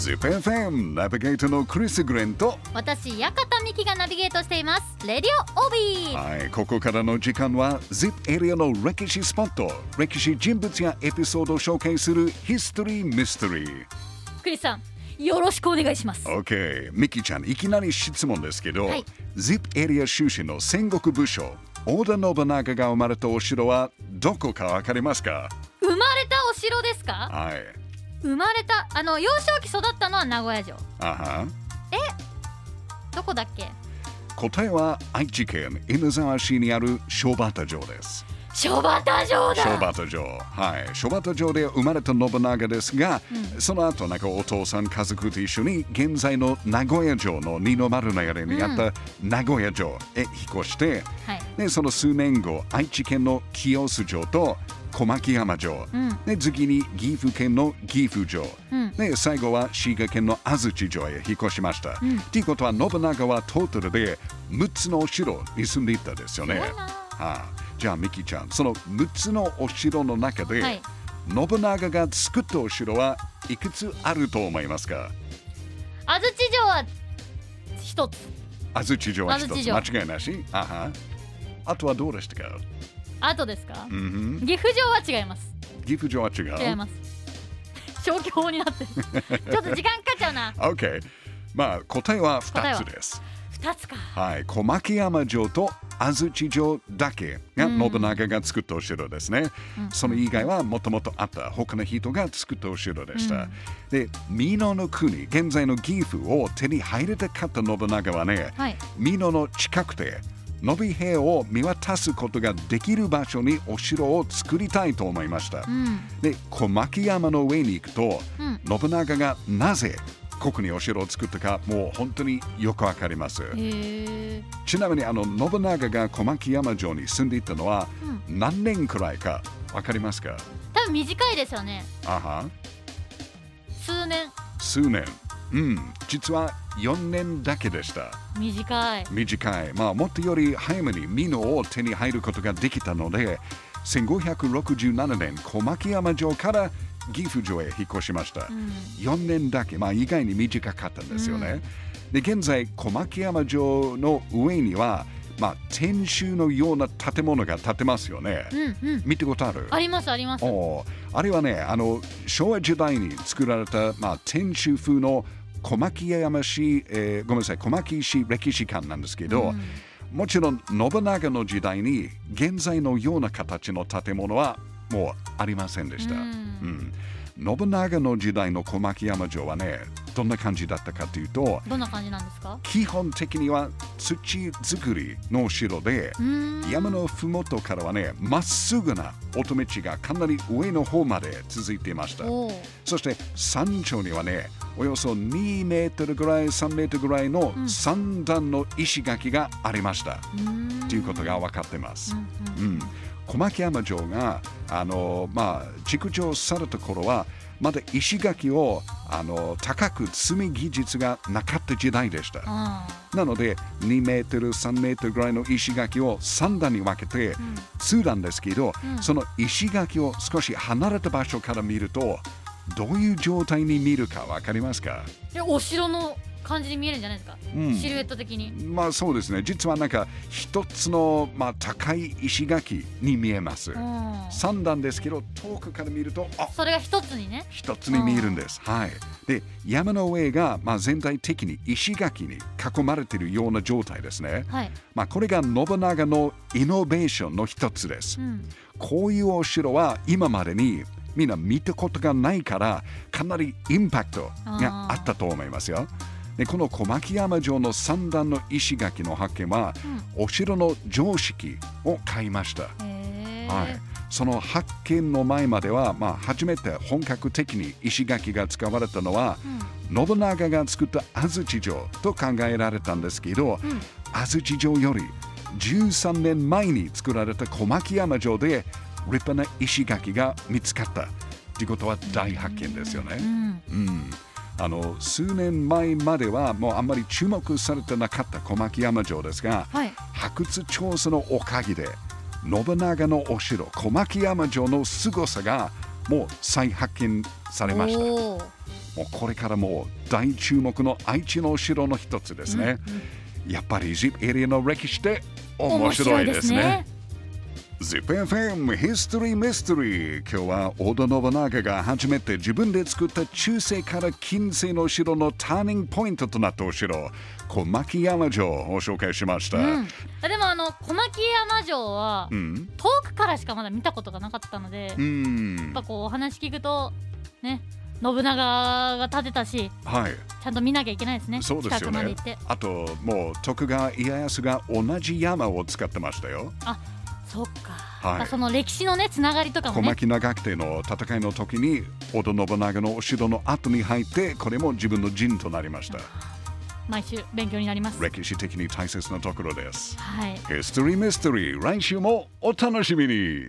ZIPFM ナビゲーターのクリス・グレンと私館美希がナビゲートしています。レディオオビー。はいここからの時間は ZIP エリアの歴史スポット。歴史人物やエピソードを紹介するヒストリー・ミステリー。クリスさんよろしくお願いします。OK ミキちゃんいきなり質問ですけど、はい。ZIP エリア出身の戦国武将織田信長が生まれたお城はどこかわかりますか？生まれたお城ですか？はい生まれたあの幼少期育ったのは名古屋城。あはどこだっけ？答えは愛知県稲沢市にある小畑城です。小畑城だ。小畑城。はい。小畑城で生まれた信長ですが、その後なんかお父さん家族と一緒に現在の名古屋城の二の丸の屋にあった名古屋城へ引っ越して、はい。でその数年後愛知県の清洲城と小牧山城、うん。で次に岐阜県の岐阜城、うん。で最後は滋賀県の安土城へ引っ越しました。と、いうことは信長はトータルで6つのお城に住んでいたですよね。はあ、じゃあミキちゃんその6つのお城の中で、はい。信長が作ったお城はいくつあると思いますか？安土城は一つ。安土城は一つ。間違いなし？あは。あとはどうでしたか、あとですか？うん。岐阜城は違います。岐阜城は違う？違います。消去法になってる。ちょっと時間かかっちゃうな。OK まあ答えは2答えはつです二つか。はい、小牧山城と安土城だけがうん信長が作ったお城ですね。その以外はもともとあった他の人が作ったお城でした。で、美濃の国、現在の岐阜を手に入れたかった信長はね、はい。美濃の近くで伸び兵を見渡すことができる場所にお城を作りたいと思いました。うん。で、小牧山の上に行くと、うん。信長がなぜここにお城を作ったかもう本当によくわかります。ちなみにあの信長が小牧山城に住んでいたのは何年くらいかわかりますか？多分短いですよね。あは。数年。数年。うん、実は4年だけでした。短い短い。まあもっとより早めに美濃を手に入ることができたので、1567年小牧山城から岐阜城へ引っ越しました。うん4年だけ、まあ意外に短かったんですよね。で、現在、小牧山城の上には、まあ、天守のような建物が建てますよね。うんうん見たことある？ありますありますあれはね、あの、昭和時代に作られた、まあ、天守風の小牧山市、えーごめんなさい、小牧市歴史館なんですけど、もちろん信長の時代に現在のような形の建物はもうありませんでした。うん。うん。信長の時代の小牧山城はね、どんな感じだったかというと、どんな感じなんですか？基本的には土作りのお城で、山のふもとからはね、まっすぐな乙女地がかなり上の方まで続いていました。そして山頂にはね、およそ2メートルぐらい、3メートルぐらいの三段の石垣がありました。うーん。ということが分かってます。うんうん、小牧山城があの、まあ、築城された頃はまだ石垣をあの高く積み技術がなかった時代でした。あなので2メートル3メートルぐらいの石垣を3段に分けて積ん。だんですけど、その石垣を少し離れた場所から見るとどういう状態に見るか分かりますか？お城の感じに見えるんじゃないですか、うんシルエット的にまあそうですね実はなんか一つの、まあ、高い石垣に見えます。うん3段ですけど遠くから見るとあそれが一つにね一つに見えるんです。はい。で山の上が、まあ、全体的に石垣に囲まれているような状態ですね。はい、まあ、これが信長のイノベーションの一つですう。ん、こういうお城は今までにみんな見たことがないからかなりインパクトがあったと思いますよ。でこの小牧山城の三段の石垣の発見は、お城の常識を変えました。はい、その発見の前までは、まあ、初めて本格的に石垣が使われたのは、信長が作った安土城と考えられたんですけど、安土城より13年前に作られた小牧山城で立派な石垣が見つかったということは大発見ですよね。うん、うんあの数年前まではもうあんまり注目されてなかった小牧山城ですが、はい発掘調査のおかげで信長のお城小牧山城の凄さがもう再発見されました。もうこれからも大注目の愛知のお城の一つですね。やっぱり ZIP エリアの歴史って面白いですね。ZIPFM History Mystery 今日は織田信長が初めて自分で作った中世から近世の城のターニングポイントとなったお城。小牧山城を紹介しました、うん、でもあの小牧山城はうん。遠くからしかまだ見たことがなかったので、うやんっぱこうお話聞くとね信長が建てたしはい。ちゃんと見なきゃいけないですね。そうですよね。あともう徳川家康が同じ山を使ってましたよそっか、はい。まあその歴史のねつながりとかもね。小牧長久手の戦いの時に織田信長のお城の後に入ってこれも自分の陣となりました。毎週勉強になります。歴史的に大切なところです。はい。History Mystery 来週もお楽しみに